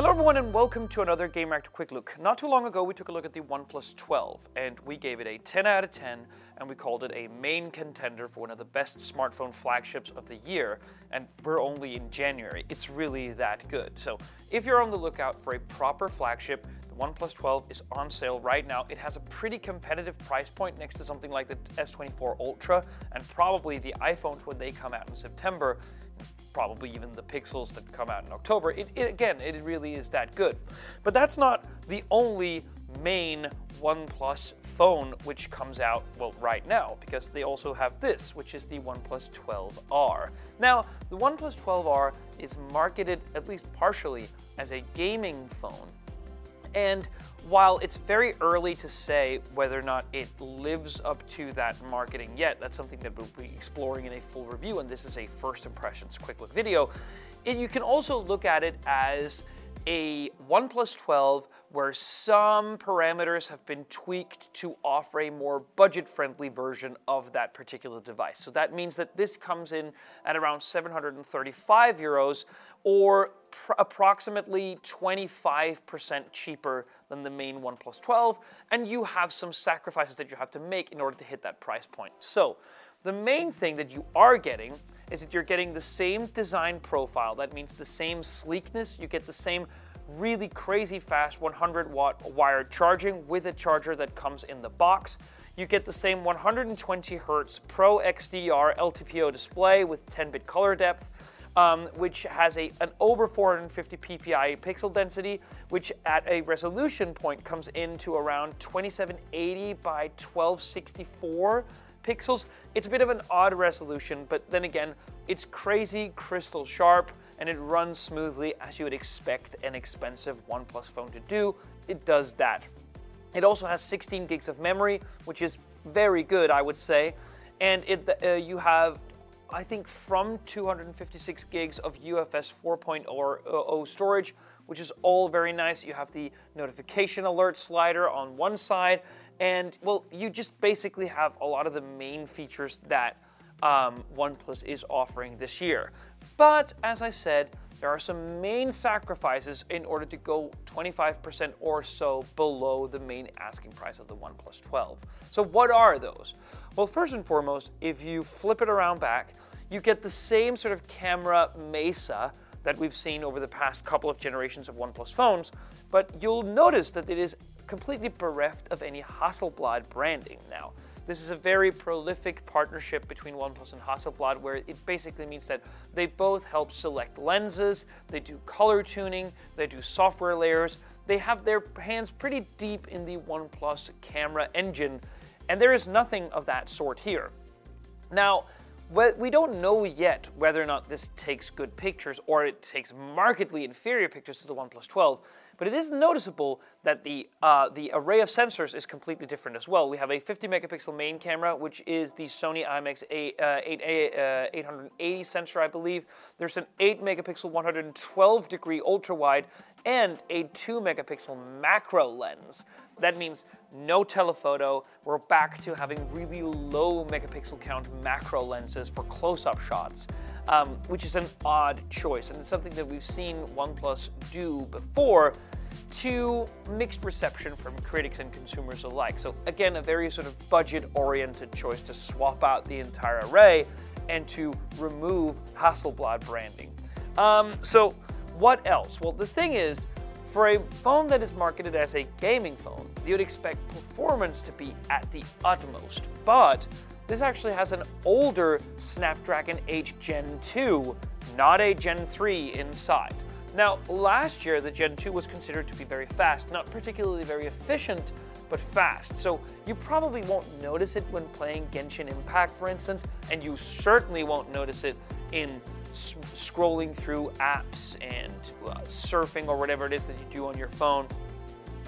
Hello everyone and welcome to another Gamereactor Quick Look. Not too long ago we took a look at the OnePlus 12 and we gave it a 10 out of 10 and we called it a main contender for one of the best smartphone flagships of the year and we're only in January. It's really that good. So if you're on the lookout for a proper flagship, the OnePlus 12 is on sale right now. It has a pretty competitive price point next to something like the S24 Ultra and probably the iPhones when they come out in September probably even the pixels that come out in October. It, it, again, it really is that good. But that's not the only main OnePlus phone which comes out, well, right now, because they also have this, which is the OnePlus 12R. Now, the OnePlus 12R is marketed, at least partially, as a gaming phone. And while it's very early to say whether or not it lives up to that marketing yet, that's something that we'll be exploring in a full review, and this is a first impressions quick look video. And you can also look at it as a OnePlus 12 where some parameters have been tweaked to offer a more budget-friendly version of that particular device. So that means that this comes in at around 735 euros or approximately 25% cheaper than the main OnePlus 12, and you have some sacrifices that you have to make in order to hit that price point. So the main thing that you are getting is that you're getting the same design profile. That means the same sleekness. You get the same really crazy fast 100 watt wired charging with a charger that comes in the box. You get the same 120 hertz Pro XDR LTPO display with 10 bit color depth. Um, which has a, an over 450 ppi pixel density, which at a resolution point comes into around 2780 by 1264 pixels. It's a bit of an odd resolution, but then again, it's crazy crystal sharp and it runs smoothly as you would expect an expensive OnePlus phone to do. It does that. It also has 16 gigs of memory, which is very good, I would say. And it, uh, you have, I think, from 256 gigs of UFS 4.0 storage, which is all very nice. You have the notification alert slider on one side, and well, you just basically have a lot of the main features that um, OnePlus is offering this year. But as I said, there are some main sacrifices in order to go 25% or so below the main asking price of the OnePlus 12. So what are those? Well, first and foremost, if you flip it around back, you get the same sort of camera mesa that we've seen over the past couple of generations of OnePlus phones, but you'll notice that it is completely bereft of any Hasselblad branding now. This is a very prolific partnership between OnePlus and Hasselblad where it basically means that they both help select lenses, they do color tuning, they do software layers, they have their hands pretty deep in the OnePlus camera engine, and there is nothing of that sort here. Now, we don't know yet whether or not this takes good pictures or it takes markedly inferior pictures to the OnePlus 12, but it is noticeable that the, uh, the array of sensors is completely different as well. We have a 50 megapixel main camera, which is the Sony IMX 8, uh, 8, uh, 880 sensor, I believe. There's an 8 megapixel 112 degree ultra wide and a 2 megapixel macro lens. That means no telephoto. We're back to having really low megapixel count macro lenses for close up shots um, which is an odd choice. And it's something that we've seen OnePlus do before to mixed reception from critics and consumers alike. So, again, a very sort of budget oriented choice to swap out the entire array and to remove Hasselblad branding. Um, so, what else? Well, the thing is, for a phone that is marketed as a gaming phone, you'd expect performance to be at the utmost, but this actually has an older Snapdragon 8 Gen 2, not a Gen 3 inside. Now, last year, the Gen 2 was considered to be very fast, not particularly very efficient, but fast. So you probably won't notice it when playing Genshin Impact, for instance, and you certainly won't notice it in scrolling through apps and uh, surfing or whatever it is that you do on your phone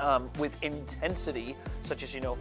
um, with intensity, such as, you know,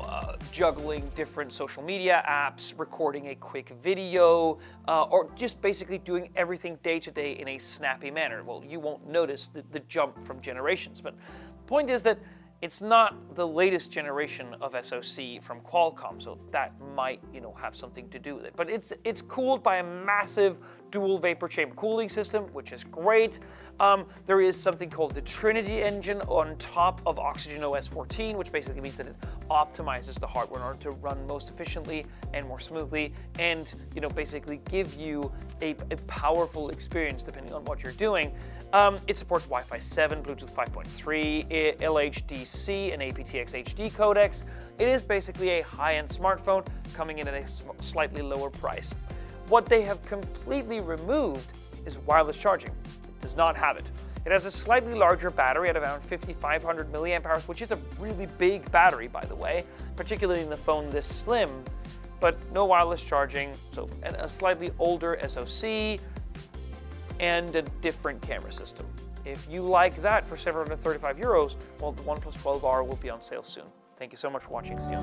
uh, juggling different social media apps, recording a quick video, uh, or just basically doing everything day to day in a snappy manner. Well, you won't notice the, the jump from generations, but the point is that it's not the latest generation of SoC from Qualcomm, so that might, you know, have something to do with it. But it's it's cooled by a massive dual vapor chamber cooling system, which is great. Um, there is something called the Trinity engine on top of Oxygen OS 14, which basically means that it optimizes the hardware in order to run most efficiently and more smoothly, and you know basically give you a, a powerful experience depending on what you're doing. Um, it supports Wi-Fi 7, Bluetooth 5.3, LHDC, and aptX HD codecs. It is basically a high-end smartphone coming in at a slightly lower price. What they have completely removed is wireless charging. It does not have it. It has a slightly larger battery at around 5500 milliamp hours, which is a really big battery, by the way, particularly in the phone this slim, but no wireless charging, so a slightly older SoC and a different camera system. If you like that for 735 euros, well, the OnePlus 12R will be on sale soon. Thank you so much for watching, Steele.